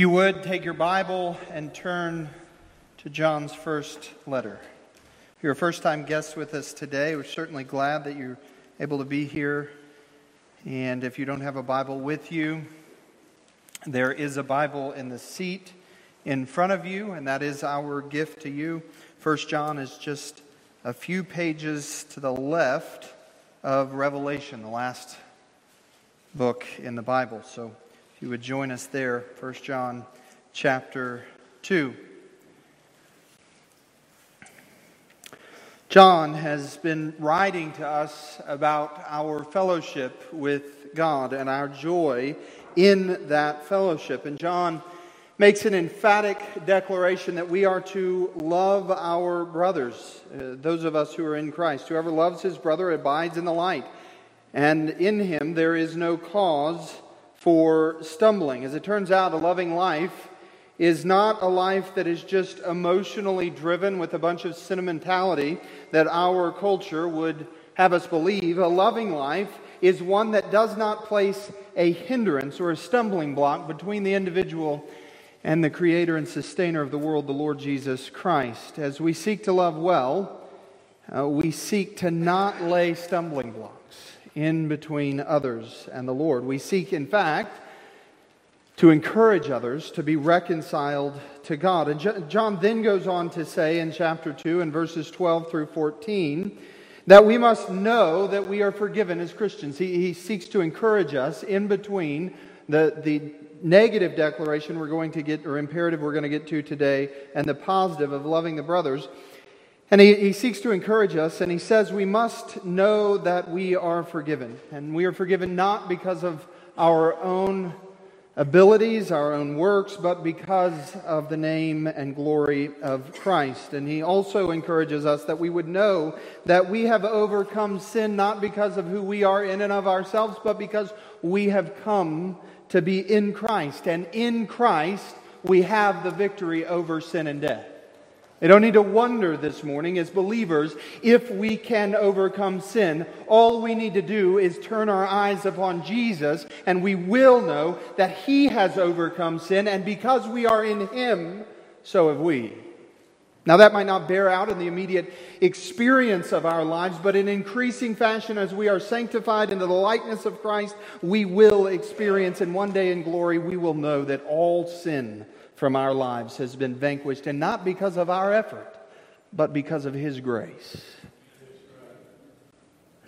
You would, take your Bible and turn to John's first letter. If you're a first time guest with us today, we're certainly glad that you're able to be here. And if you don't have a Bible with you, there is a Bible in the seat in front of you, and that is our gift to you. First John is just a few pages to the left of Revelation, the last book in the Bible. So you would join us there, 1 John chapter 2. John has been writing to us about our fellowship with God and our joy in that fellowship. And John makes an emphatic declaration that we are to love our brothers, uh, those of us who are in Christ. Whoever loves his brother abides in the light, and in him there is no cause for stumbling. As it turns out, a loving life is not a life that is just emotionally driven with a bunch of sentimentality that our culture would have us believe. A loving life is one that does not place a hindrance or a stumbling block between the individual and the creator and sustainer of the world, the Lord Jesus Christ. As we seek to love well, uh, we seek to not lay stumbling blocks in between others and the Lord. We seek, in fact, to encourage others to be reconciled to God. And John then goes on to say in chapter 2, and verses 12 through 14, that we must know that we are forgiven as Christians. He, he seeks to encourage us in between the, the negative declaration we're going to get, or imperative we're going to get to today, and the positive of loving the brothers. And he, he seeks to encourage us, and he says we must know that we are forgiven. And we are forgiven not because of our own abilities, our own works, but because of the name and glory of Christ. And he also encourages us that we would know that we have overcome sin not because of who we are in and of ourselves, but because we have come to be in Christ. And in Christ, we have the victory over sin and death. They don't need to wonder this morning as believers if we can overcome sin. All we need to do is turn our eyes upon Jesus, and we will know that He has overcome sin, and because we are in Him, so have we. Now, that might not bear out in the immediate experience of our lives, but in increasing fashion, as we are sanctified into the likeness of Christ, we will experience, and one day in glory, we will know that all sin from our lives has been vanquished, and not because of our effort, but because of His grace.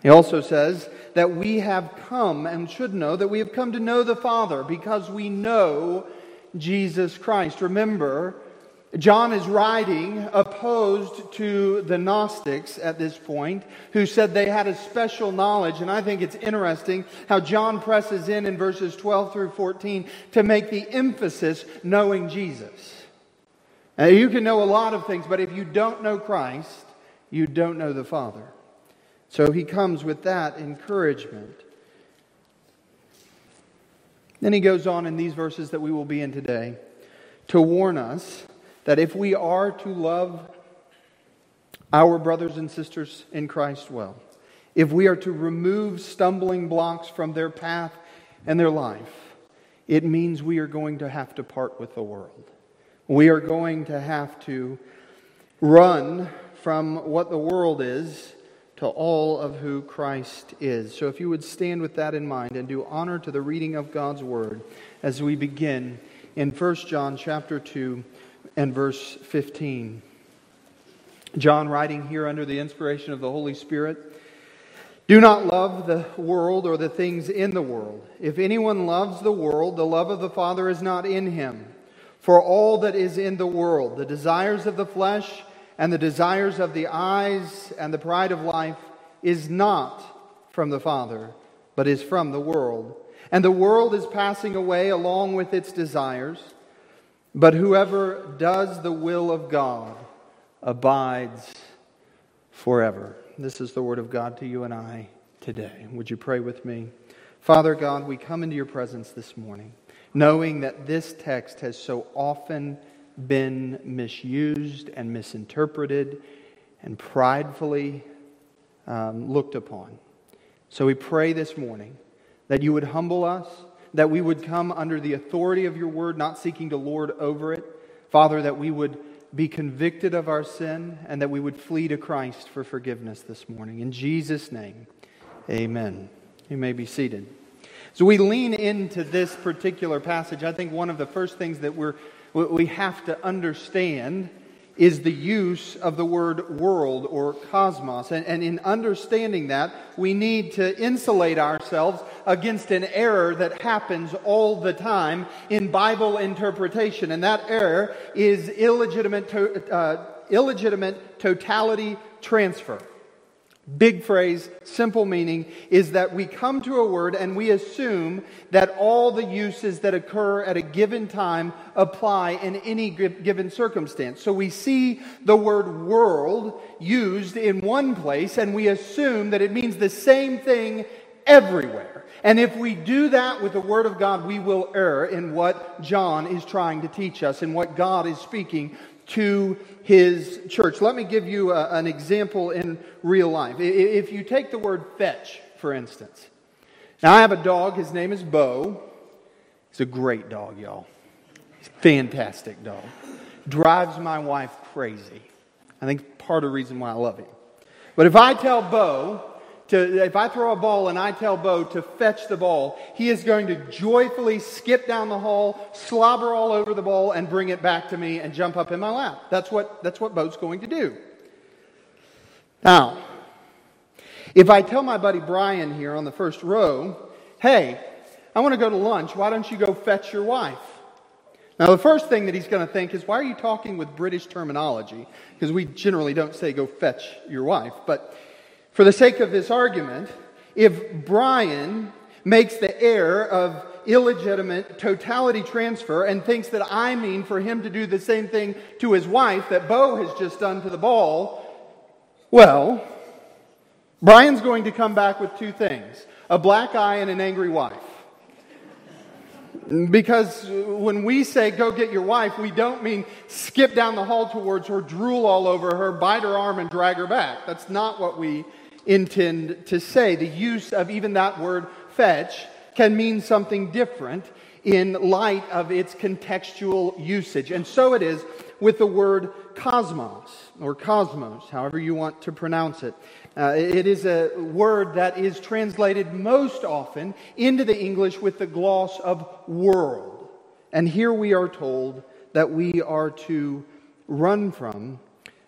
He also says that we have come and should know that we have come to know the Father because we know Jesus Christ. Remember, John is writing opposed to the Gnostics at this point, who said they had a special knowledge. And I think it's interesting how John presses in in verses 12 through 14 to make the emphasis knowing Jesus. Now, you can know a lot of things, but if you don't know Christ, you don't know the Father. So he comes with that encouragement. Then he goes on in these verses that we will be in today to warn us that if we are to love our brothers and sisters in Christ well, if we are to remove stumbling blocks from their path and their life, it means we are going to have to part with the world. We are going to have to run from what the world is to all of who Christ is. So if you would stand with that in mind and do honor to the reading of God's word as we begin in 1 John chapter 2 and verse 15. John, writing here under the inspiration of the Holy Spirit, do not love the world or the things in the world. If anyone loves the world, the love of the Father is not in him. For all that is in the world, the desires of the flesh and the desires of the eyes and the pride of life, is not from the Father, but is from the world. And the world is passing away along with its desires. But whoever does the will of God abides forever. This is the word of God to you and I today. Would you pray with me? Father God, we come into your presence this morning knowing that this text has so often been misused and misinterpreted and pridefully um, looked upon. So we pray this morning that you would humble us that we would come under the authority of your word, not seeking to lord over it. Father, that we would be convicted of our sin and that we would flee to Christ for forgiveness this morning. In Jesus' name, amen. You may be seated. So we lean into this particular passage. I think one of the first things that we're, we have to understand is the use of the word world or cosmos. And, and, in understanding that, we need to insulate ourselves against an error that happens all the time in Bible interpretation. And that error is illegitimate, to, uh, illegitimate totality transfer. Big phrase, simple meaning is that we come to a word and we assume that all the uses that occur at a given time apply in any given circumstance. So we see the word world used in one place and we assume that it means the same thing everywhere. And if we do that with the Word of God, we will err in what John is trying to teach us and what God is speaking to his church. Let me give you a, an example in real life. If you take the word fetch, for instance. Now, I have a dog. His name is Bo. He's a great dog, y'all. He's a fantastic dog. Drives my wife crazy. I think part of the reason why I love him. But if I tell Bo, to, if I throw a ball and I tell Bo to fetch the ball, he is going to joyfully skip down the hall, slobber all over the ball, and bring it back to me and jump up in my lap. That's what, that's what Bo's going to do. Now, if I tell my buddy Brian here on the first row, hey, I want to go to lunch, why don't you go fetch your wife? Now, the first thing that he's going to think is, why are you talking with British terminology? Because we generally don't say go fetch your wife. But for the sake of this argument, if Brian makes the error of illegitimate totality transfer and thinks that I mean for him to do the same thing to his wife that Bo has just done to the ball, well, Brian's going to come back with two things a black eye and an angry wife. Because when we say go get your wife, we don't mean skip down the hall towards her, drool all over her, bite her arm, and drag her back. That's not what we intend to say. The use of even that word fetch can mean something different in light of its contextual usage. And so it is with the word cosmos or cosmos, however you want to pronounce it. Uh, it is a word that is translated most often into the English with the gloss of world. And here we are told that we are to run from,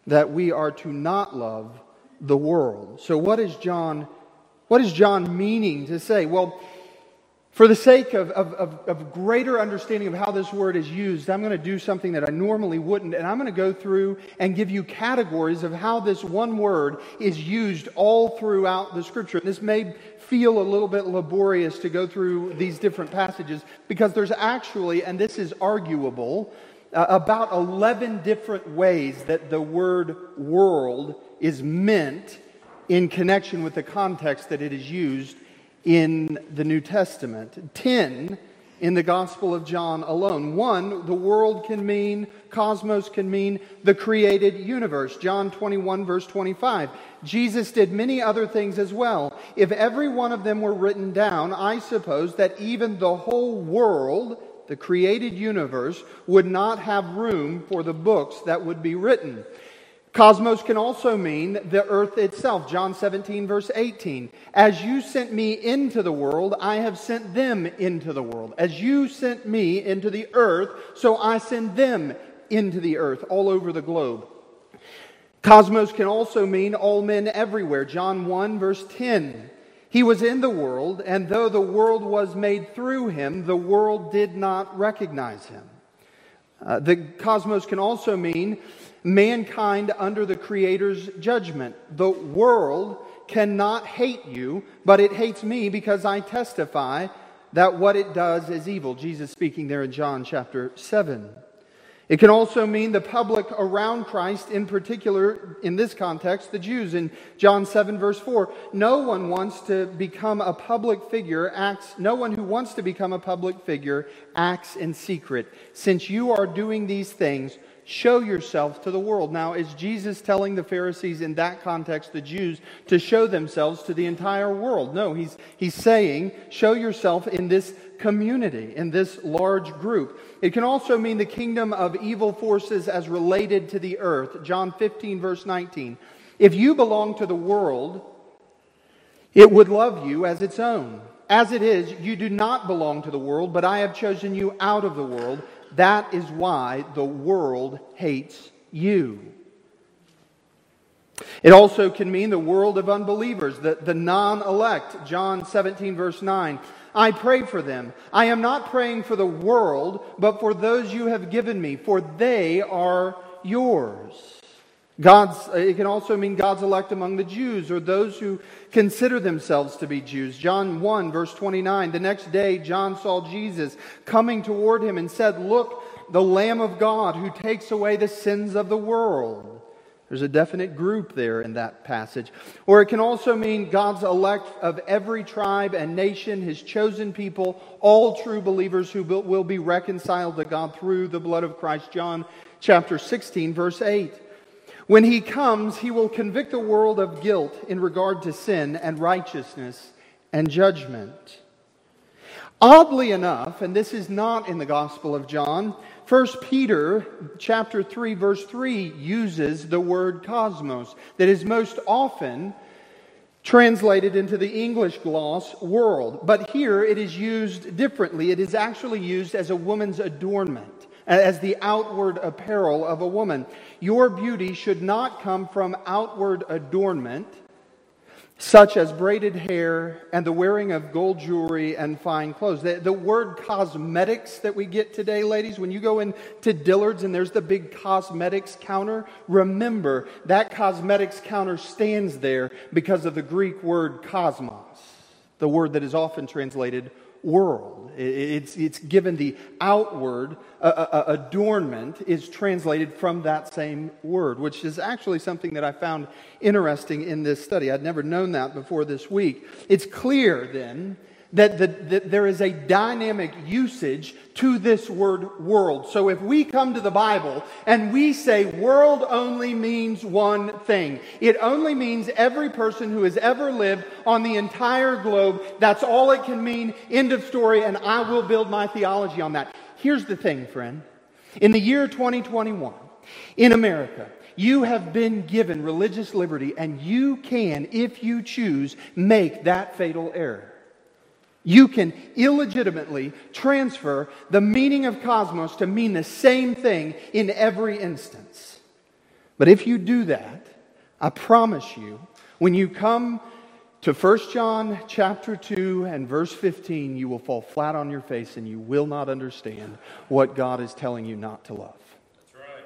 that we are to not love the world. So what is John what is John meaning to say? Well, for the sake of, of, of, of, greater understanding of how this word is used, I'm going to do something that I normally wouldn't, and I'm going to go through and give you categories of how this one word is used all throughout the scripture. This may feel a little bit laborious to go through these different passages because there's actually, and this is arguable, uh, about 11 different ways that the word world is meant in connection with the context that it is used in the New Testament. 10 in the Gospel of John alone. One, the world can mean, cosmos can mean the created universe. John 21, verse 25. Jesus did many other things as well. If every one of them were written down, I suppose that even the whole world, the created universe, would not have room for the books that would be written. Cosmos can also mean the earth itself. John 17, verse 18. As you sent me into the world, I have sent them into the world. As you sent me into the earth, so I send them into the earth all over the globe. Cosmos can also mean all men everywhere. John 1, verse 10. He was in the world, and though the world was made through him, the world did not recognize him. Uh, the cosmos can also mean mankind under the Creator's judgment. The world cannot hate you, but it hates me because I testify that what it does is evil. Jesus speaking there in John chapter 7. It can also mean the public around Christ, in particular, in this context, the Jews. In John 7, verse 4, no one wants to become a public figure, acts, no one who wants to become a public figure acts in secret. Since you are doing these things, show yourself to the world. Now, is Jesus telling the Pharisees in that context, the Jews, to show themselves to the entire world? No, he's, he's saying, show yourself in this community, in this large group. It can also mean the kingdom of evil forces as related to the earth. John 15, verse 19. If you belong to the world, it would love you as its own. As it is, you do not belong to the world, but I have chosen you out of the world. That is why the world hates you. It also can mean the world of unbelievers, the, the non elect. John 17, verse 9. I pray for them. I am not praying for the world, but for those you have given me, for they are yours. God's, uh, it can also mean God's elect among the Jews or those who consider themselves to be Jews. John 1, verse 29. The next day, John saw Jesus coming toward him and said, Look, the Lamb of God who takes away the sins of the world. There's a definite group there in that passage. Or it can also mean God's elect of every tribe and nation, his chosen people, all true believers who will be reconciled to God through the blood of Christ. John chapter 16, verse 8. When he comes, he will convict the world of guilt in regard to sin and righteousness and judgment. Oddly enough, and this is not in the Gospel of John, 1 Peter chapter 3 verse 3 uses the word cosmos that is most often translated into the English gloss world, but here it is used differently. It is actually used as a woman's adornment as the outward apparel of a woman. Your beauty should not come from outward adornment, such as braided hair and the wearing of gold jewelry and fine clothes. The, the, word cosmetics that we get today, ladies, when you go into Dillard's and there's the big cosmetics counter, remember that cosmetics counter stands there because of the Greek word cosmos, the word that is often translated world. It's, it's given the outward adornment is translated from that same word, which is actually something that I found interesting in this study. I'd never known that before this week. It's clear then that, the, that there is a dynamic usage to this word world. So if we come to the Bible and we say world only means one thing, it only means every person who has ever lived on the entire globe. That's all it can mean. End of story. And I will build my theology on that. Here's the thing, friend. In the year 2021, in America, you have been given religious liberty and you can, if you choose, make that fatal error. You can illegitimately transfer the meaning of cosmos to mean the same thing in every instance. But if you do that, I promise you, when you come to 1 John chapter 2 and verse 15, you will fall flat on your face and you will not understand what God is telling you not to love. That's right.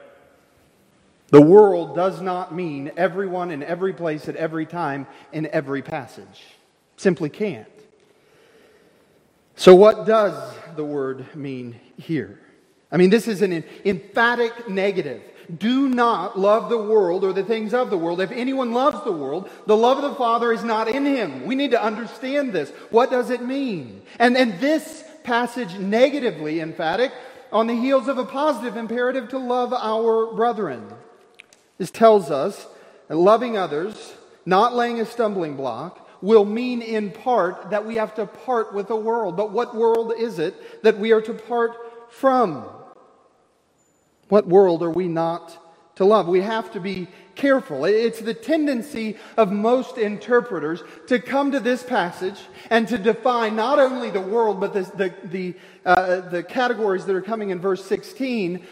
The world does not mean everyone in every place at every time in every passage. Simply can't. So, what does the word mean here? I mean, this is an emphatic negative. Do not love the world or the things of the world. If anyone loves the world, the love of the Father is not in him. We need to understand this. What does it mean? And, and this passage, negatively emphatic, on the heels of a positive imperative to love our brethren. This tells us that loving others, not laying a stumbling block, will mean in part that we have to part with the world. But what world is it that we are to part from? What world are we not to love? We have to be careful. It's the tendency of most interpreters to come to this passage and to define not only the world, but the, the, the, uh, the categories that are coming in verse 16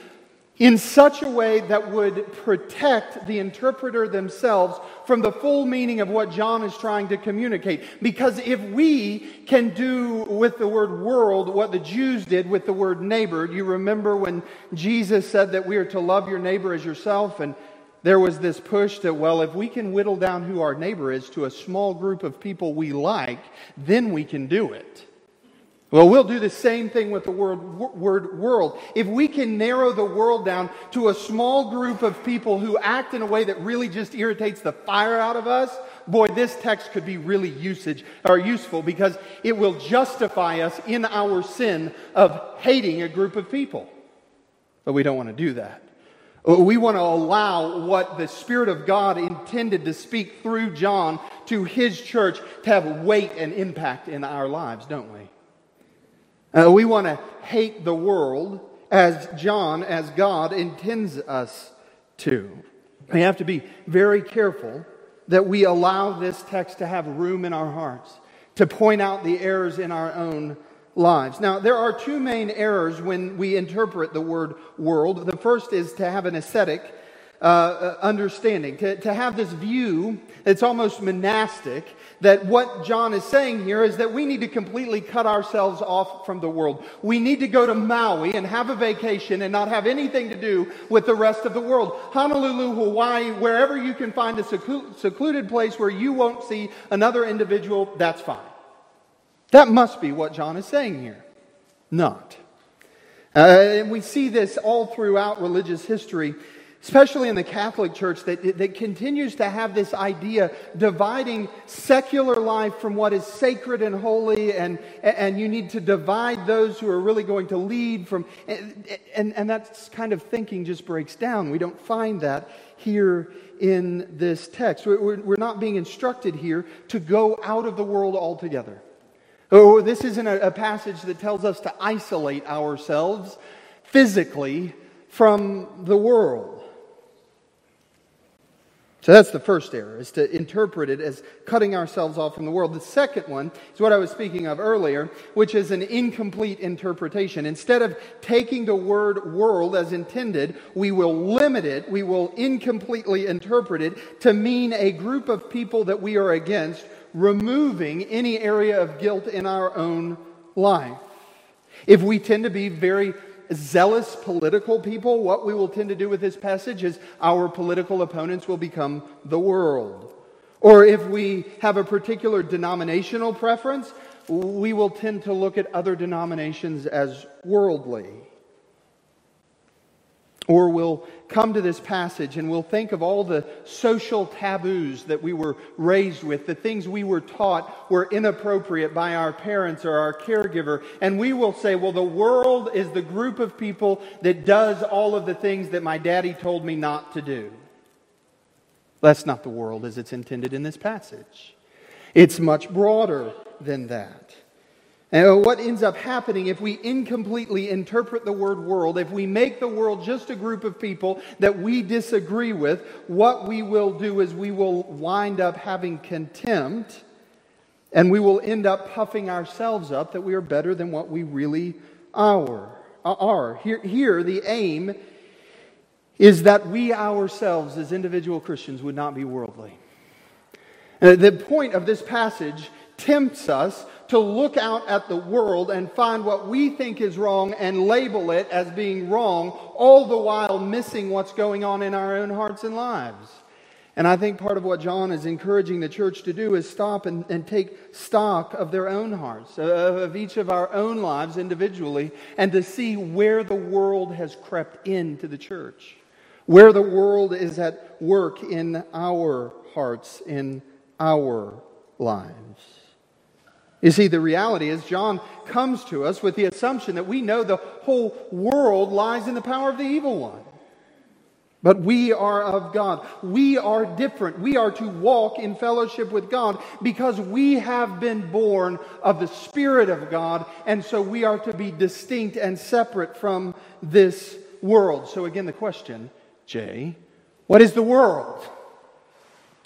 in such a way that would protect the interpreter themselves from the full meaning of what John is trying to communicate. Because if we can do with the word world what the Jews did with the word neighbor, you remember when Jesus said that we are to love your neighbor as yourself, and there was this push that, well, if we can whittle down who our neighbor is to a small group of people we like, then we can do it. Well, we'll do the same thing with the word, word world. If we can narrow the world down to a small group of people who act in a way that really just irritates the fire out of us, boy, this text could be really usage or useful because it will justify us in our sin of hating a group of people. But we don't want to do that. We want to allow what the Spirit of God intended to speak through John to his church to have weight and impact in our lives, don't we? Uh, we want to hate the world as John, as God intends us to. We have to be very careful that we allow this text to have room in our hearts, to point out the errors in our own lives. Now, there are two main errors when we interpret the word world. The first is to have an ascetic uh, uh, understanding, to, to have this view it's almost monastic that what John is saying here is that we need to completely cut ourselves off from the world. We need to go to Maui and have a vacation and not have anything to do with the rest of the world. Honolulu, Hawaii, wherever you can find a secluded place where you won't see another individual, that's fine. That must be what John is saying here. Not. Uh, and we see this all throughout religious history, especially in the Catholic Church, that, that continues to have this idea dividing secular life from what is sacred and holy, and, and you need to divide those who are really going to lead from. And, and, and that kind of thinking just breaks down. We don't find that here in this text. We're, we're not being instructed here to go out of the world altogether. Oh, this isn't a, a passage that tells us to isolate ourselves physically from the world. So that's the first error, is to interpret it as cutting ourselves off from the world. The second one is what I was speaking of earlier, which is an incomplete interpretation. Instead of taking the word world as intended, we will limit it, we will incompletely interpret it to mean a group of people that we are against removing any area of guilt in our own life. If we tend to be very zealous political people, what we will tend to do with this passage is our political opponents will become the world. Or if we have a particular denominational preference, we will tend to look at other denominations as worldly. Or we'll come to this passage and we'll think of all the social taboos that we were raised with, the things we were taught were inappropriate by our parents or our caregiver, and we will say, well, the world is the group of people that does all of the things that my daddy told me not to do. That's not the world as it's intended in this passage. It's much broader than that. And what ends up happening if we incompletely interpret the word world, if we make the world just a group of people that we disagree with, what we will do is we will wind up having contempt and we will end up puffing ourselves up that we are better than what we really are. are. Here, here the aim is that we ourselves, as individual Christians, would not be worldly. Uh, the point of this passage tempts us to look out at the world and find what we think is wrong and label it as being wrong, all the while missing what's going on in our own hearts and lives. And I think part of what John is encouraging the church to do is stop and, and take stock of their own hearts, uh, of each of our own lives individually, and to see where the world has crept into the church, where the world is at work in our hearts, in our lives. You see, the reality is, John comes to us with the assumption that we know the whole world lies in the power of the evil one. But we are of God. We are different. We are to walk in fellowship with God because we have been born of the Spirit of God, and so we are to be distinct and separate from this world. So, again, the question, Jay, what is the world?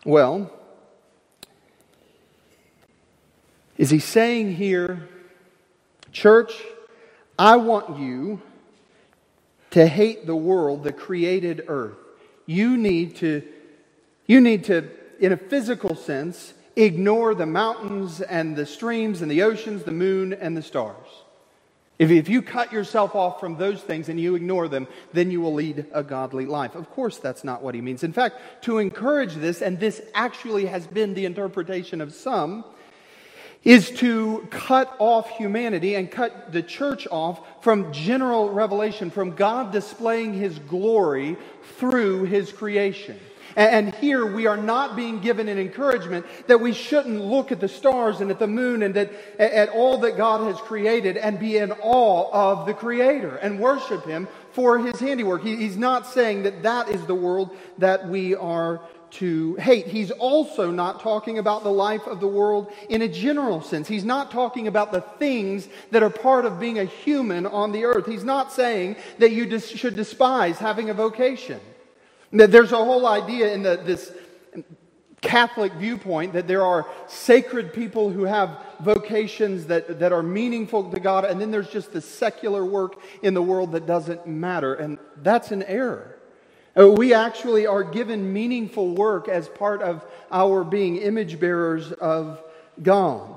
Well, Is he saying here, church, I want you to hate the world, the created earth. You need to, you need to, in a physical sense, ignore the mountains and the streams and the oceans, the moon and the stars. If, if you cut yourself off from those things and you ignore them, then you will lead a godly life. Of course, that's not what he means. In fact, to encourage this, and this actually has been the interpretation of some, is to cut off humanity and cut the church off from general revelation, from God displaying his glory through his creation. And here we are not being given an encouragement that we shouldn't look at the stars and at the moon and at, at all that God has created and be in awe of the Creator and worship Him for His handiwork. he's not saying that that is the world that we are to hate. He's also not talking about the life of the world in a general sense. He's not talking about the things that are part of being a human on the earth. He's not saying that you dis- should despise having a vocation. There's a whole idea in the, this Catholic viewpoint that there are sacred people who have vocations that, that are meaningful to God, and then there's just the secular work in the world that doesn't matter. And that's an error. Uh, we actually are given meaningful work as part of our being image bearers of God.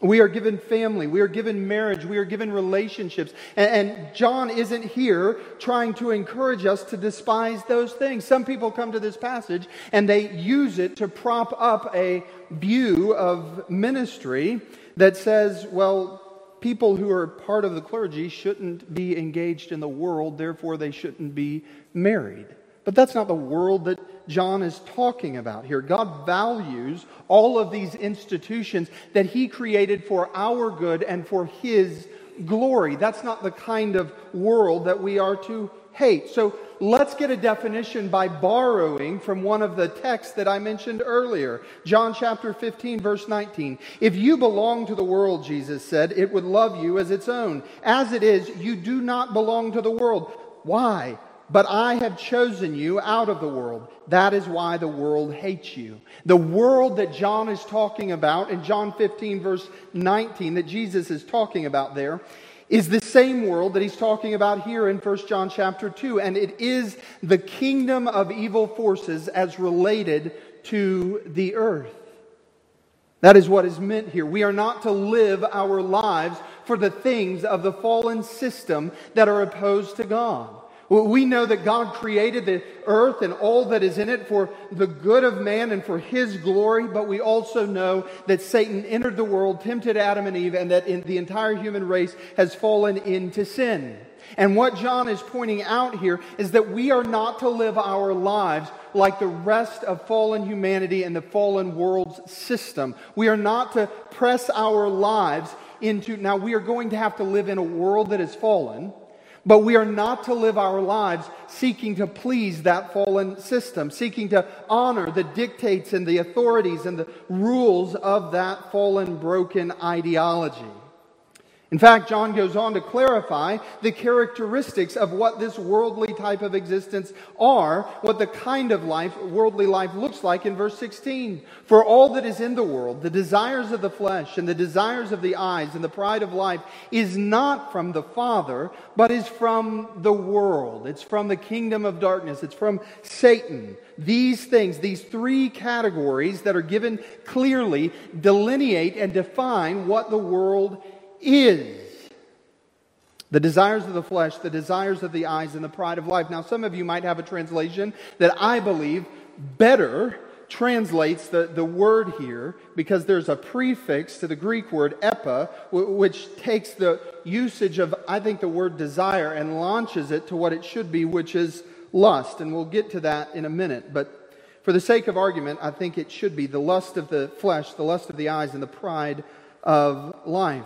We are given family. We are given marriage. We are given relationships. And, and, John isn't here trying to encourage us to despise those things. Some people come to this passage and they use it to prop up a view of ministry that says, well, people who are part of the clergy shouldn't be engaged in the world, therefore they shouldn't be married. But that's not the world that John is talking about here. God values all of these institutions that He created for our good and for His glory. That's not the kind of world that we are to hate. So let's get a definition by borrowing from one of the texts that I mentioned earlier. John chapter 15, verse 19. If you belong to the world, Jesus said, it would love you as its own. As it is, you do not belong to the world. Why? But I have chosen you out of the world. That is why the world hates you. The world that John is talking about in John 15, verse 19, that Jesus is talking about there, is the same world that he's talking about here in 1 John chapter 2. And it is the kingdom of evil forces as related to the earth. That is what is meant here. We are not to live our lives for the things of the fallen system that are opposed to God. We know that God created the earth and all that is in it for the good of man and for his glory, but we also know that Satan entered the world, tempted Adam and Eve, and that the entire human race has fallen into sin. And what John is pointing out here is that we are not to live our lives like the rest of fallen humanity and the fallen world's system. We are not to press our lives into, now we are going to have to live in a world that is fallen. But we are not to live our lives seeking to please that fallen system, seeking to honor the dictates and the authorities and the rules of that fallen, broken ideology. In fact, John goes on to clarify the characteristics of what this worldly type of existence are, what the kind of life, worldly life looks like in verse 16. For all that is in the world, the desires of the flesh and the desires of the eyes and the pride of life is not from the Father, but is from the world. It's from the kingdom of darkness. It's from Satan. These things, these three categories that are given clearly delineate and define what the world is the desires of the flesh, the desires of the eyes, and the pride of life. Now, some of you might have a translation that I believe better translates the, the word here because there's a prefix to the Greek word epi, which takes the usage of, I think, the word desire and launches it to what it should be, which is lust. And we'll get to that in a minute. But for the sake of argument, I think it should be the lust of the flesh, the lust of the eyes, and the pride of life.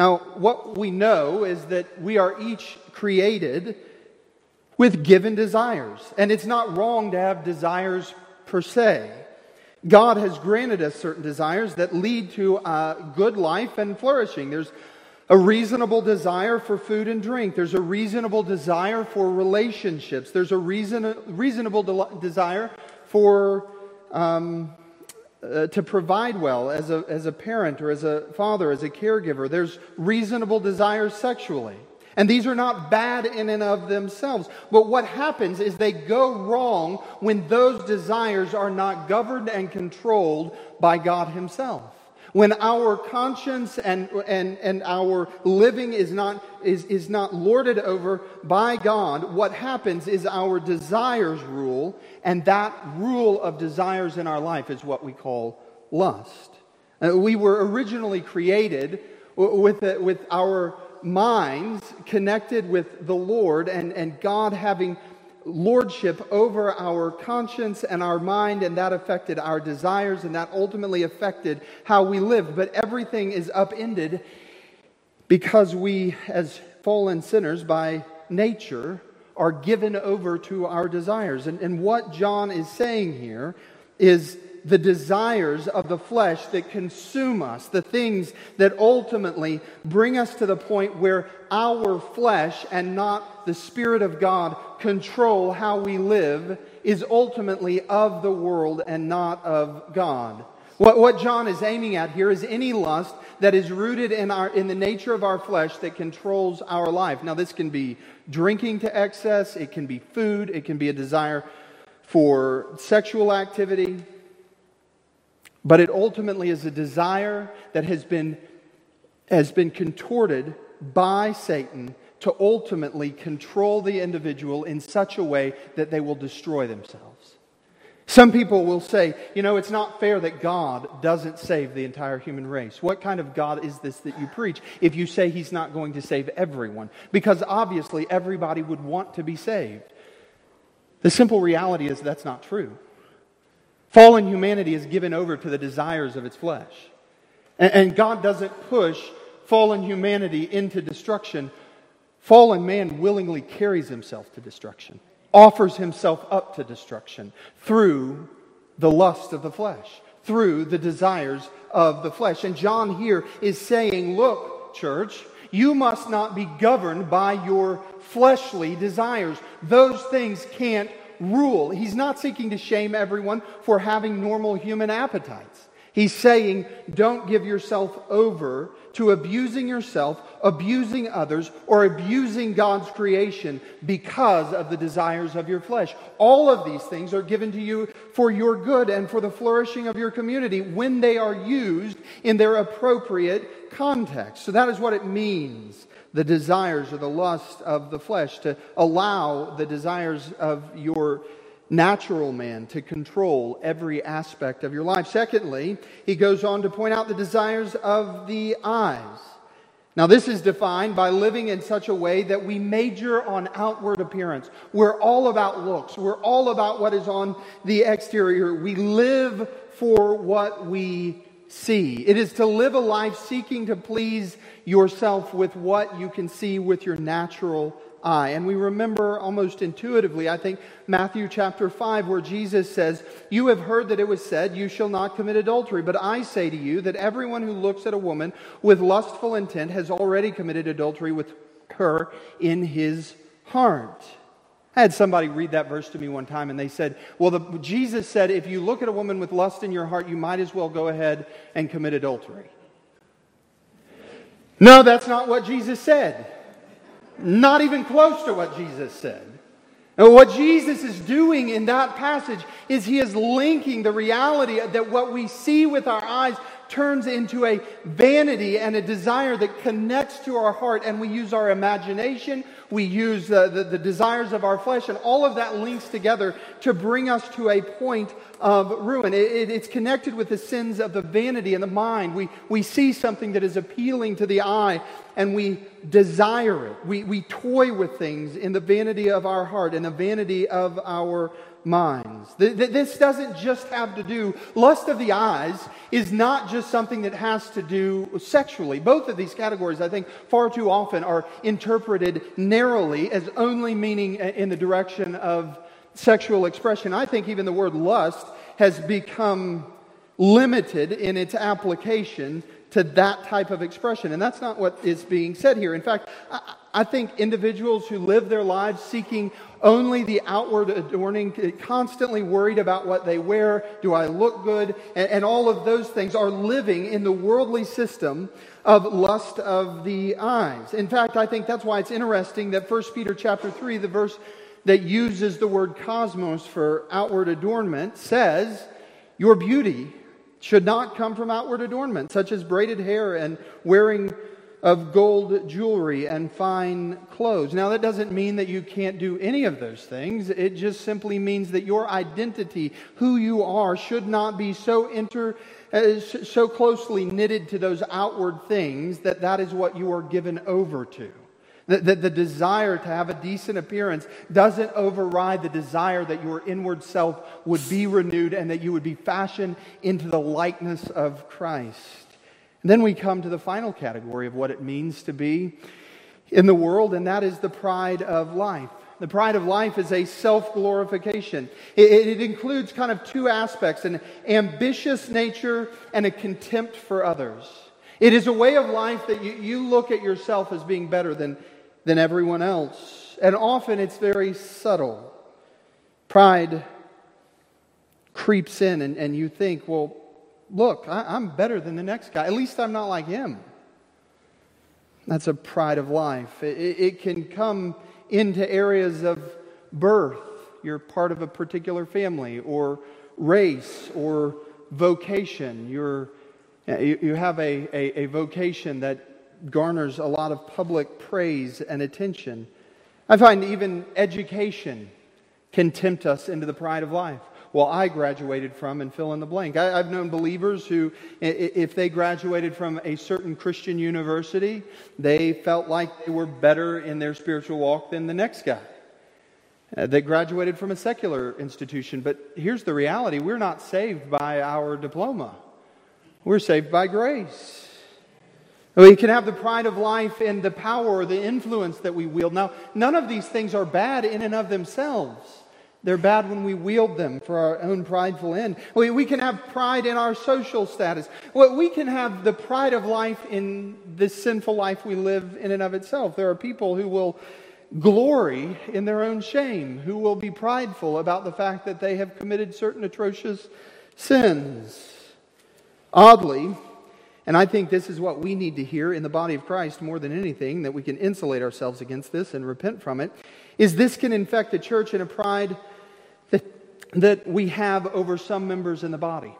Now, what we know is that we are each created with given desires. And it's not wrong to have desires per se. God has granted us certain desires that lead to a good life and flourishing. There's a reasonable desire for food and drink. There's a reasonable desire for relationships. There's a reason, reasonable de- desire for um, uh, to provide well as a, as a parent or as a father, as a caregiver. There's reasonable desires sexually. And these are not bad in and of themselves. But what happens is they go wrong when those desires are not governed and controlled by God Himself. When our conscience and, and, and our living is not, is, is not lorded over by God, what happens is our desires rule, and that rule of desires in our life is what we call lust. Uh, we were originally created with, with our minds connected with the Lord and, and God having lordship over our conscience and our mind, and that affected our desires, and that ultimately affected how we lived. But everything is upended because we, as fallen sinners by nature, are given over to our desires. And, and what John is saying here is the desires of the flesh that consume us, the things that ultimately bring us to the point where our flesh and not the Spirit of God control how we live, is ultimately of the world and not of God. What, what John is aiming at here is any lust that is rooted in, our, in the nature of our flesh that controls our life. Now, this can be drinking to excess, it can be food, it can be a desire for sexual activity, but it ultimately is a desire that has been, has been contorted by Satan to ultimately control the individual in such a way that they will destroy themselves. Some people will say, you know, it's not fair that God doesn't save the entire human race. What kind of God is this that you preach if you say he's not going to save everyone? Because obviously everybody would want to be saved. The simple reality is that's not true. Fallen humanity is given over to the desires of its flesh. And, and God doesn't push fallen humanity into destruction. Fallen man willingly carries himself to destruction, offers himself up to destruction through the lust of the flesh, through the desires of the flesh. And John here is saying, Look, church, you must not be governed by your fleshly desires. Those things can't rule. He's not seeking to shame everyone for having normal human appetites. He's saying, don't give yourself over to abusing yourself, abusing others, or abusing God's creation because of the desires of your flesh. All of these things are given to you for your good and for the flourishing of your community when they are used in their appropriate context. So that is what it means the desires or the lust of the flesh, to allow the desires of your natural man to control every aspect of your life. Secondly, he goes on to point out the desires of the eyes. Now, this is defined by living in such a way that we major on outward appearance. We're all about looks. We're all about what is on the exterior. We live for what we see. It is to live a life seeking to please yourself with what you can see with your natural eye. And we remember almost intuitively, I think, Matthew chapter 5, where Jesus says, You have heard that it was said, You shall not commit adultery. But I say to you that everyone who looks at a woman with lustful intent has already committed adultery with her in his heart. I had somebody read that verse to me one time and they said, Well, the, Jesus said, if you look at a woman with lust in your heart, you might as well go ahead and commit adultery. No, that's not what Jesus said. Not even close to what Jesus said. And what Jesus is doing in that passage is he is linking the reality that what we see with our eyes turns into a vanity and a desire that connects to our heart, and we use our imagination, we use uh, the, the desires of our flesh, and all of that links together to bring us to a point of ruin. It, it, it's connected with the sins of the vanity and the mind. We, we see something that is appealing to the eye, and we desire it. We, we toy with things in the vanity of our heart, in the vanity of our minds. This doesn't just have to do, lust of the eyes is not just something that has to do sexually. Both of these categories, I think, far too often are interpreted narrowly as only meaning in the direction of sexual expression. I think even the word lust has become limited in its application to that type of expression. And that's not what is being said here. In fact, I, I think individuals who live their lives seeking only the outward adorning, constantly worried about what they wear, do I look good, and, and all of those things are living in the worldly system of lust of the eyes. In fact, I think that's why it's interesting that 1 Peter chapter 3, the verse that uses the word cosmos for outward adornment, says, Your beauty should not come from outward adornment, such as braided hair and wearing of gold jewelry and fine clothes. Now, that doesn't mean that you can't do any of those things. It just simply means that your identity, who you are, should not be so inter, uh, so closely knitted to those outward things that that is what you are given over to. That the, the desire to have a decent appearance doesn't override the desire that your inward self would be renewed and that you would be fashioned into the likeness of Christ. And then we come to the final category of what it means to be in the world, and that is the pride of life. The pride of life is a self glorification. It, it, includes kind of two aspects an ambitious nature and a contempt for others. It is a way of life that you, you look at yourself as being better than, than everyone else. And often it's very subtle. Pride creeps in, and, and you think, well, look, I, I'm better than the next guy. At least I'm not like him. That's a pride of life. It, it can come into areas of birth. You're part of a particular family, or race, or vocation. You're you have a, a, a vocation that garners a lot of public praise and attention. I find even education can tempt us into the pride of life. Well, I graduated from and fill in the blank. I, have known believers who, if they graduated from a certain Christian university, they felt like they were better in their spiritual walk than the next guy. Uh, they graduated from a secular institution. But here's the reality we're not saved by our diploma. We're saved by grace. We can have the pride of life and the power the influence that we wield. Now, none of these things are bad in and of themselves. They're bad when we wield them for our own prideful end. We, we can have pride in our social status. We can have the pride of life in this sinful life we live in and of itself. There are people who will glory in their own shame, who will be prideful about the fact that they have committed certain atrocious sins. Oddly, and I think this is what we need to hear in the body of Christ more than anything, that we can insulate ourselves against this and repent from it, is this can infect the church in a pride that, we have over some members in the body.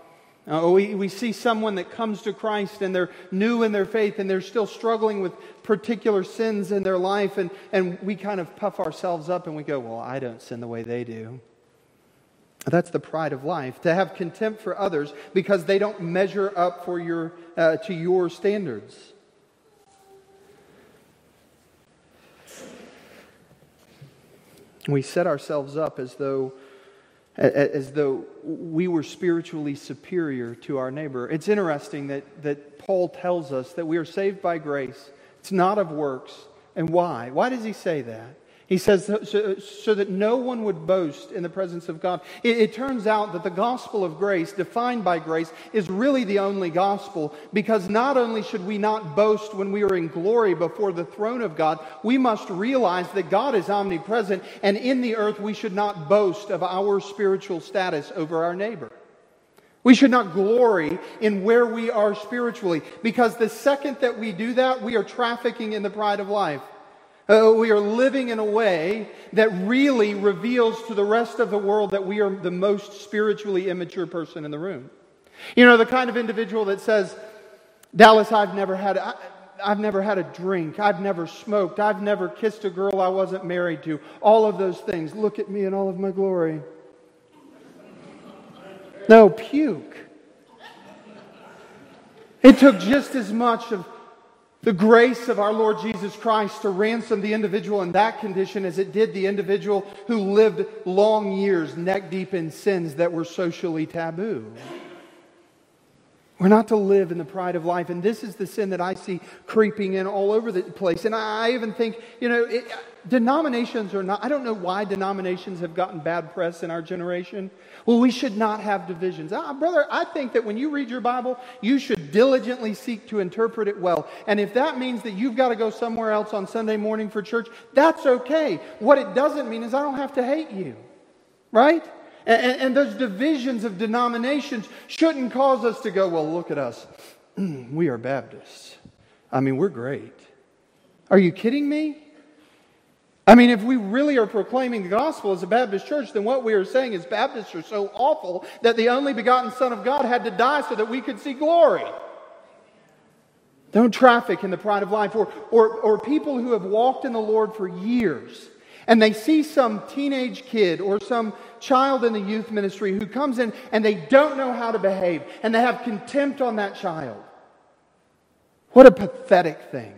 Uh, we, we see someone that comes to Christ and they're new in their faith and they're still struggling with particular sins in their life, and, and we kind of puff ourselves up and we go, Well, I don't sin the way they do. That's the pride of life, to have contempt for others because they don't measure up for your, uh, to your standards. We set ourselves up as though, as though we were spiritually superior to our neighbor. It's interesting that, that Paul tells us that we are saved by grace. It's not of works. And why? Why does he say that? He says, so, so, that no one would boast in the presence of God. It, it, turns out that the gospel of grace, defined by grace, is really the only gospel because not only should we not boast when we are in glory before the throne of God, we must realize that God is omnipresent, and in the earth we should not boast of our spiritual status over our neighbor. We should not glory in where we are spiritually because the second that we do that, we are trafficking in the pride of life. Uh, we are living in a way that really reveals to the rest of the world that we are the most spiritually immature person in the room. You know, the kind of individual that says, Dallas, I've never had, I, I've never had a drink. I've never smoked. I've never kissed a girl I wasn't married to. All of those things. Look at me in all of my glory. No, puke. It took just as much of the grace of our Lord Jesus Christ to ransom the individual in that condition as it did the individual who lived long years neck deep in sins that were socially taboo. We're not to live in the pride of life. And this is the sin that I see creeping in all over the place. And I even think, you know, it, denominations are not, I don't know why denominations have gotten bad press in our generation. Well, we should not have divisions. Ah, brother, I think that when you read your Bible, you should diligently seek to interpret it well. And if that means that you've got to go somewhere else on Sunday morning for church, that's okay. What it doesn't mean is I don't have to hate you, right? And, and those divisions of denominations shouldn't cause us to go, well, look at us. we are Baptists. I mean, we're great. Are you kidding me? I mean, if we really are proclaiming the gospel as a Baptist church, then what we are saying is Baptists are so awful that the only begotten Son of God had to die so that we could see glory. Don't traffic in the pride of life. Or, or, or people who have walked in the Lord for years and they see some teenage kid or some child in the youth ministry who comes in and they don't know how to behave and they have contempt on that child. What a pathetic thing.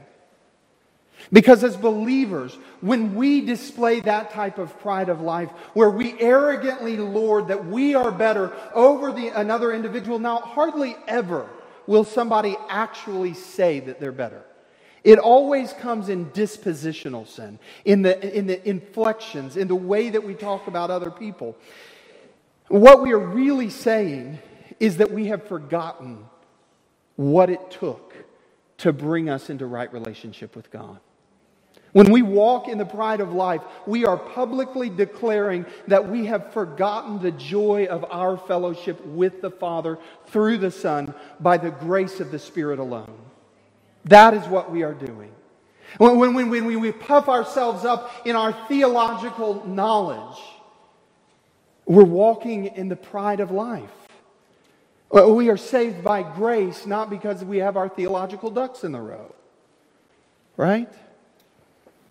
Because as believers, when we display that type of pride of life, where we arrogantly lord that we are better over the, another individual, now hardly ever will somebody actually say that they're better. It always comes in dispositional sin, in the, in the inflections, in the way that we talk about other people. What we are really saying is that we have forgotten what it took to bring us into right relationship with God. When we walk in the pride of life, we are publicly declaring that we have forgotten the joy of our fellowship with the Father through the Son by the grace of the Spirit alone. That is what we are doing. When, when, when, we puff ourselves up in our theological knowledge, we're walking in the pride of life. We are saved by grace, not because we have our theological ducks in the row. Right?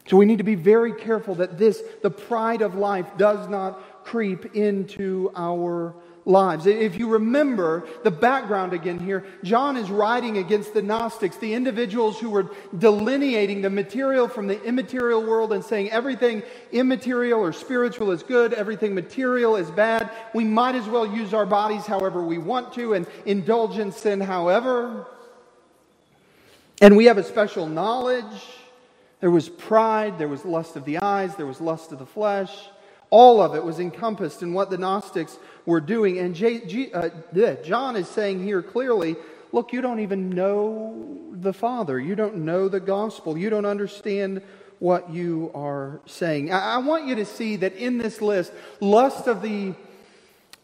So we need to be very careful that this, the pride of life, does not creep into our lives. If you remember the background again here, John is writing against the Gnostics, the individuals who were delineating the material from the immaterial world and saying everything immaterial or spiritual is good, everything material is bad. We might as well use our bodies however we want to and indulge in sin however. And we have a special knowledge. There was pride, there was lust of the eyes, there was lust of the flesh. All of it was encompassed in what the Gnostics were doing. And J, G, uh, John is saying here clearly look, you don't even know the Father. You don't know the gospel. You don't understand what you are saying. I, I want you to see that in this list, lust of the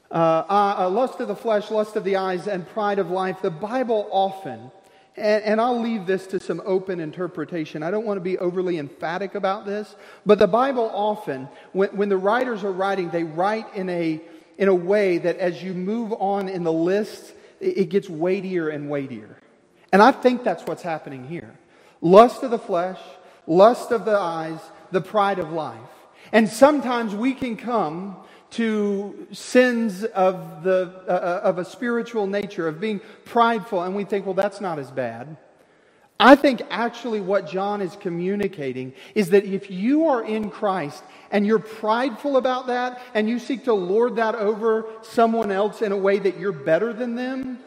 uh, uh, lust of the flesh, lust of the eyes, and pride of life, the Bible often and, and, I'll leave this to some open interpretation. I don't want to be overly emphatic about this, but the Bible often, when, when the writers are writing, they write in a, in a way that as you move on in the list, it, it gets weightier and weightier. And I think that's what's happening here lust of the flesh, lust of the eyes, the pride of life. And sometimes we can come to sins of, the, uh, uh, of a spiritual nature, of being prideful, and we think, well, that's not as bad. I think actually what John is communicating is that if you are in Christ and you're prideful about that and you seek to lord that over someone else in a way that you're better than them,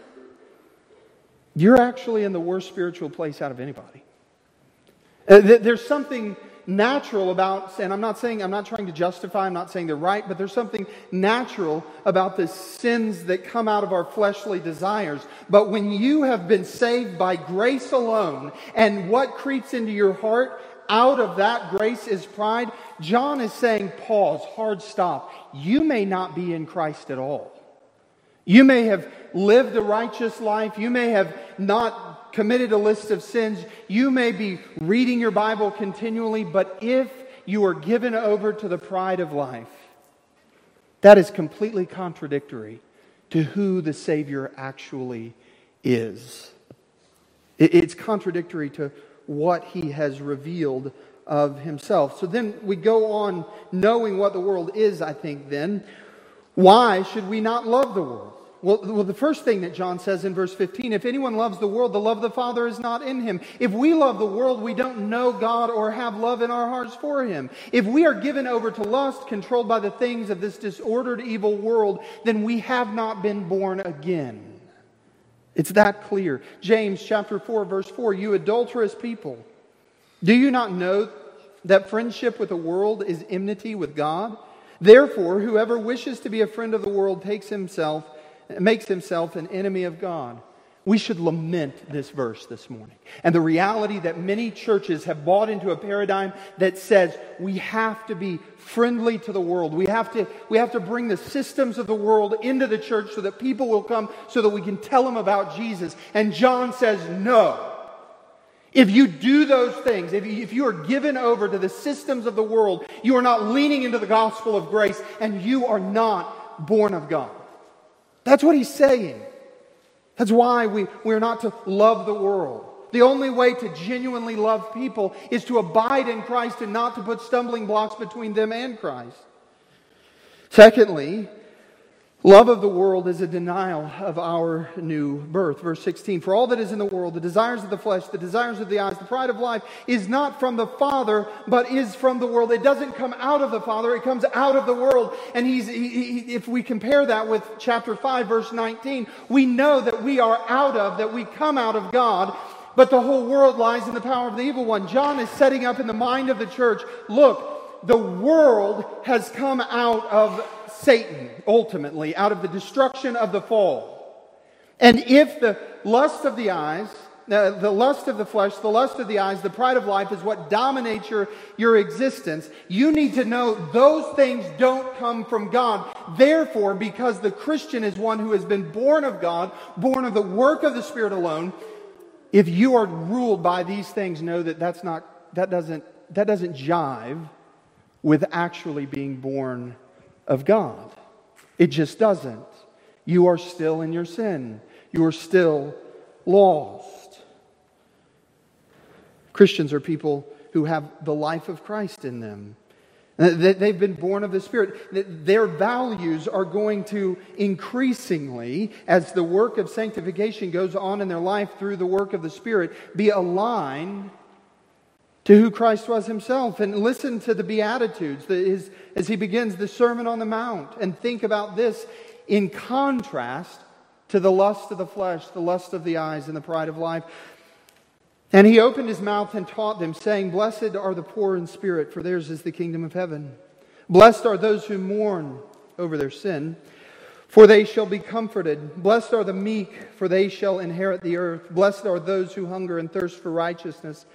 you're actually in the worst spiritual place out of anybody. Uh, there's something natural about, and I'm not saying, I'm not trying to justify, I'm not saying they're right, but there's something natural about the sins that come out of our fleshly desires. But when you have been saved by grace alone, and what creeps into your heart out of that grace is pride, John is saying, pause, hard stop. You may not be in Christ at all. You may have lived a righteous life. You may have not committed a list of sins. You may be reading your Bible continually, but if you are given over to the pride of life, that is completely contradictory to who the Savior actually is. It's contradictory to what he has revealed of himself. So then we go on knowing what the world is, I think, then. Why should we not love the world? Well, well, the first thing that John says in verse 15 if anyone loves the world, the love of the Father is not in him. If we love the world, we don't know God or have love in our hearts for him. If we are given over to lust, controlled by the things of this disordered, evil world, then we have not been born again. It's that clear. James chapter 4, verse 4 You adulterous people, do you not know that friendship with the world is enmity with God? Therefore, whoever wishes to be a friend of the world takes himself makes himself an enemy of God. We should lament this verse this morning. And the reality that many churches have bought into a paradigm that says we have to be friendly to the world. We have to, we have to bring the systems of the world into the church so that people will come so that we can tell them about Jesus. And John says, no. If you do those things, if you, if you are given over to the systems of the world, you are not leaning into the gospel of grace and you are not born of God. That's what he's saying. That's why we, we're not to love the world. The only way to genuinely love people is to abide in Christ and not to put stumbling blocks between them and Christ. Secondly, Love of the world is a denial of our new birth. Verse 16 For all that is in the world, the desires of the flesh, the desires of the eyes, the pride of life, is not from the Father, but is from the world. It doesn't come out of the Father, it comes out of the world. And he's, he, he, if we compare that with chapter 5, verse 19, we know that we are out of, that we come out of God, but the whole world lies in the power of the evil one. John is setting up in the mind of the church look, the world has come out of Satan, ultimately, out of the destruction of the fall. And if the lust of the eyes, uh, the lust of the flesh, the lust of the eyes, the pride of life is what dominates your, your existence, you need to know those things don't come from God. Therefore, because the Christian is one who has been born of God, born of the work of the Spirit alone, if you are ruled by these things, know that that's not, that doesn't, that doesn't jive with actually being born of God. It just doesn't. You are still in your sin, you are still lost. Christians are people who have the life of Christ in them. They've been born of the Spirit. Their values are going to increasingly, as the work of sanctification goes on in their life through the work of the Spirit, be aligned to who Christ was himself. And listen to the Beatitudes as he begins the Sermon on the Mount. And think about this in contrast to the lust of the flesh, the lust of the eyes, and the pride of life. And he opened his mouth and taught them, saying, Blessed are the poor in spirit, for theirs is the kingdom of heaven. Blessed are those who mourn over their sin, for they shall be comforted. Blessed are the meek, for they shall inherit the earth. Blessed are those who hunger and thirst for righteousness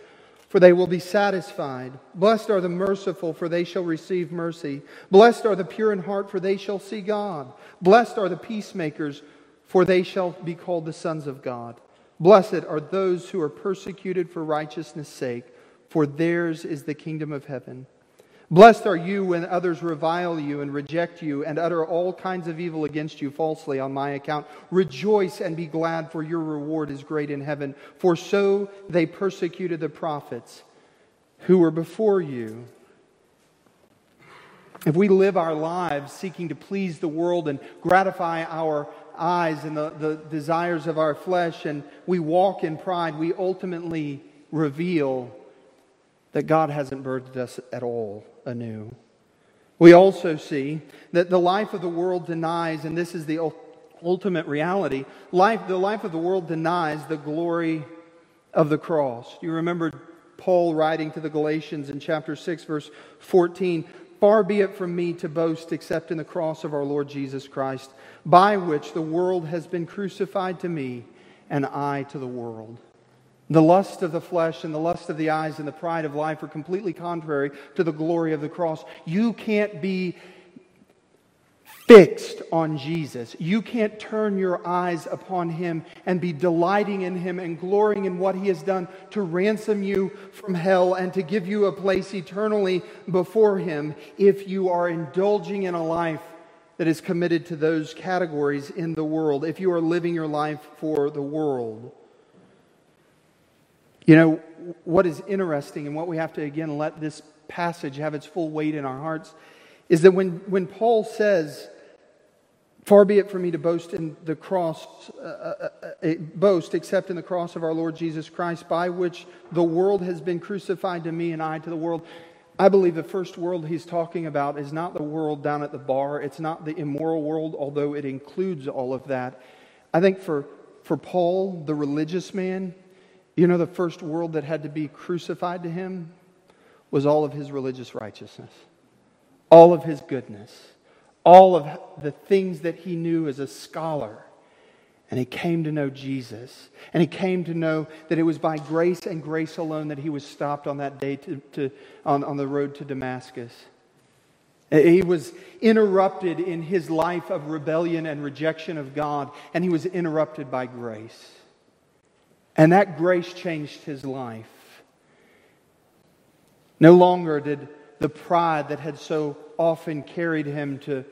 for they will be satisfied. Blessed are the merciful, for they shall receive mercy. Blessed are the pure in heart, for they shall see God. Blessed are the peacemakers, for they shall be called the sons of God. Blessed are those who are persecuted for righteousness' sake, for theirs is the kingdom of heaven. Blessed are you when others revile you and reject you and utter all kinds of evil against you falsely on my account. Rejoice and be glad, for your reward is great in heaven. For so they persecuted the prophets who were before you. If we live our lives seeking to please the world and gratify our eyes and the, the desires of our flesh, and we walk in pride, we ultimately reveal that God hasn't birthed us at all anew. We also see that the life of the world denies, and this is the ultimate reality, life, the life of the world denies the glory of the cross. You remember Paul writing to the Galatians in chapter 6, verse 14 Far be it from me to boast except in the cross of our Lord Jesus Christ, by which the world has been crucified to me, and I to the world. The lust of the flesh and the lust of the eyes and the pride of life are completely contrary to the glory of the cross. You can't be fixed on Jesus. You can't turn your eyes upon him and be delighting in him and glorying in what he has done to ransom you from hell and to give you a place eternally before him if you are indulging in a life that is committed to those categories in the world, if you are living your life for the world. You know, what is interesting and what we have to, again, let this passage have its full weight in our hearts is that when, when Paul says, Far be it from me to boast in the cross, uh, uh, uh, boast except in the cross of our Lord Jesus Christ, by which the world has been crucified to me and I to the world. I believe the first world he's talking about is not the world down at the bar. It's not the immoral world, although it includes all of that. I think for, for Paul, the religious man, you know, the first world that had to be crucified to him was all of his religious righteousness, all of his goodness, all of the things that he knew as a scholar. And he came to know Jesus. And he came to know that it was by grace and grace alone that he was stopped on that day to, to, on, on the road to Damascus. He was interrupted in his life of rebellion and rejection of God, and he was interrupted by grace. And that grace changed his life. No longer did the pride that had so often carried him to,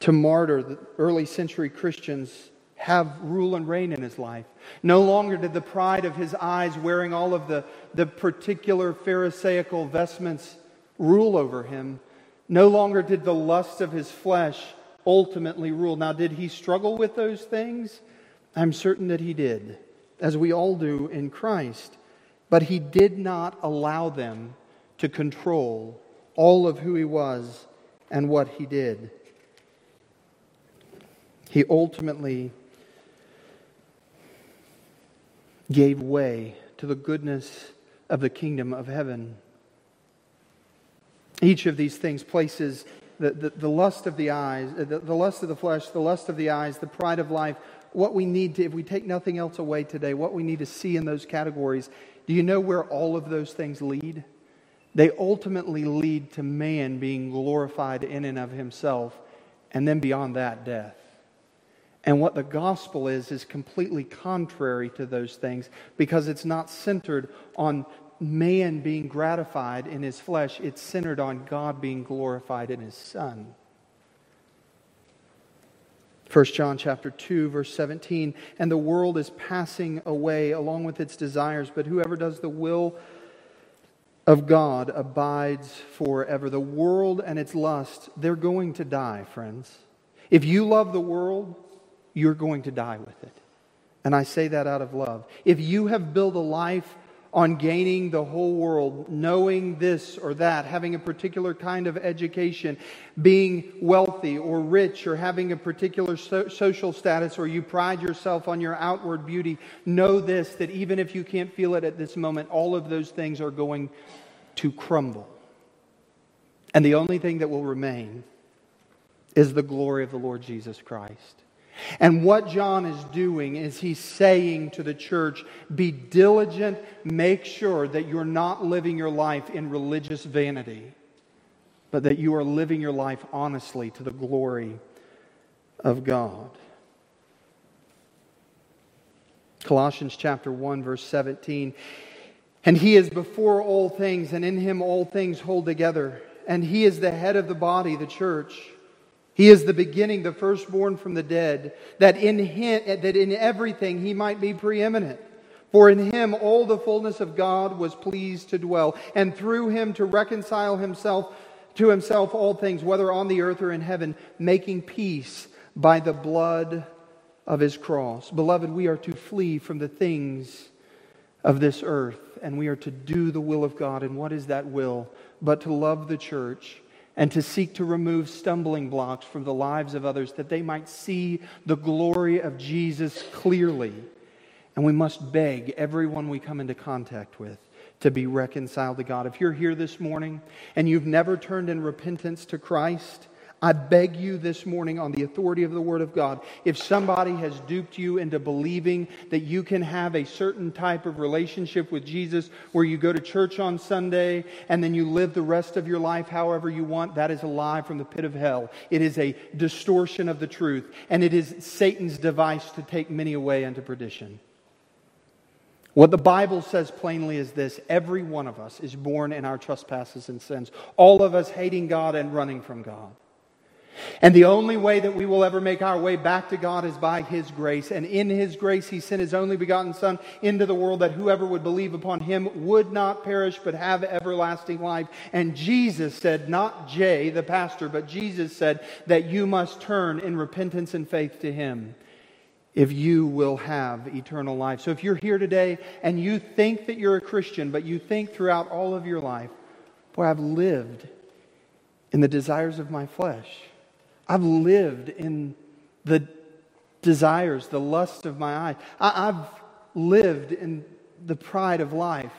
to martyr the early century Christians have rule and reign in his life. No longer did the pride of his eyes, wearing all of the, the particular Pharisaical vestments, rule over him. No longer did the lust of his flesh ultimately rule. Now, did he struggle with those things? I'm certain that he did, as we all do in Christ. But he did not allow them to control all of who he was and what he did. He ultimately gave way to the goodness of the kingdom of heaven. Each of these things places the, the, the lust of the eyes, the, the lust of the flesh, the lust of the eyes, the pride of life, what we need to, if we take nothing else away today, what we need to see in those categories. Do you know where all of those things lead? They ultimately lead to man being glorified in and of himself, and then beyond that, death. And what the gospel is, is completely contrary to those things because it's not centered on man being gratified in his flesh, it's centered on God being glorified in his Son. 1 John chapter 2 verse 17 and the world is passing away along with its desires but whoever does the will of God abides forever. The world and its lust they're going to die friends. If you love the world you're going to die with it. And I say that out of love. If you have built a life on gaining the whole world, knowing this or that, having a particular kind of education, being wealthy or rich, or having a particular so- social status, or you pride yourself on your outward beauty, know this that even if you can't feel it at this moment, all of those things are going to crumble. And the only thing that will remain is the glory of the Lord Jesus Christ. And what John is doing is he's saying to the church be diligent, make sure that you're not living your life in religious vanity, but that you are living your life honestly to the glory of God. Colossians chapter 1 verse 17 and he is before all things and in him all things hold together. And he is the head of the body the church he is the beginning, the firstborn from the dead, that in him, that in everything he might be preeminent. For in him all the fullness of God was pleased to dwell, and through him to reconcile himself to himself all things, whether on the earth or in heaven, making peace by the blood of his cross. Beloved, we are to flee from the things of this earth, and we are to do the will of God. And what is that will? But to love the church and to seek to remove stumbling blocks from the lives of others that they might see the glory of Jesus clearly. And we must beg everyone we come into contact with to be reconciled to God. If you're here this morning and you've never turned in repentance to Christ, I beg you this morning on the authority of the Word of God, if somebody has duped you into believing that you can have a certain type of relationship with Jesus where you go to church on Sunday and then you live the rest of your life however you want, that is a lie from the pit of hell. It is a distortion of the truth, and it is Satan's device to take many away into perdition. What the Bible says plainly is this every one of us is born in our trespasses and sins, all of us hating God and running from God. And the only way that we will ever make our way back to God is by His grace. And in His grace, He sent His only begotten Son into the world that whoever would believe upon Him would not perish but have everlasting life. And Jesus said, not Jay, the pastor, but Jesus said that you must turn in repentance and faith to Him if you will have eternal life. So if you're here today and you think that you're a Christian, but you think throughout all of your life, boy, I've lived in the desires of my flesh. I've lived in the desires, the lust of my eyes. I, have lived in the pride of life.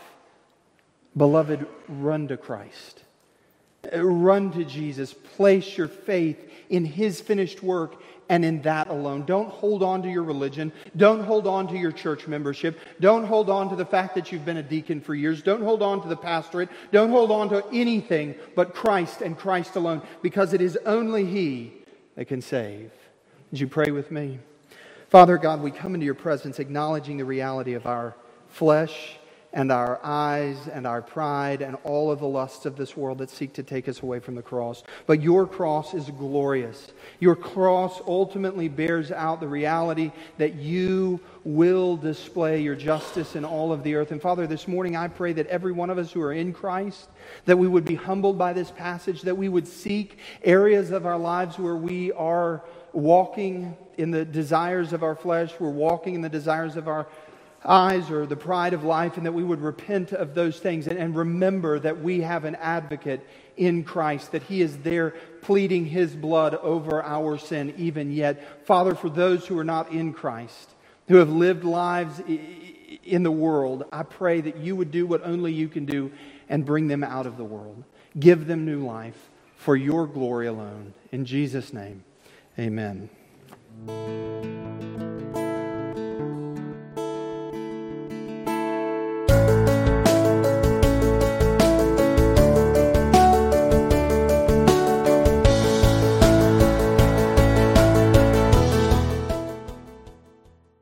Beloved, run to Christ. Run to Jesus. Place your faith in His finished work and in that alone. Don't hold on to your religion. Don't hold on to your church membership. Don't hold on to the fact that you've been a deacon for years. Don't hold on to the pastorate. Don't hold on to anything but Christ and Christ alone because it is only He that can save. Would you pray with me? Father God, we come into your presence acknowledging the reality of our flesh and our eyes and our pride and all of the lusts of this world that seek to take us away from the cross. But your cross is glorious. Your cross ultimately bears out the reality that you will display your justice in all of the earth. And Father, this morning I pray that every one of us who are in Christ, that we would be humbled by this passage, that we would seek areas of our lives where we are walking in the desires of our flesh, we're walking in the desires of our eyes or the pride of life, and that we would repent of those things and, and, remember that we have an advocate in Christ, that He is there pleading His blood over our sin even yet. Father, for those who are not in Christ, who have lived lives in the world, I pray that you would do what only you can do and bring them out of the world. Give them new life for your glory alone. In Jesus' name, amen.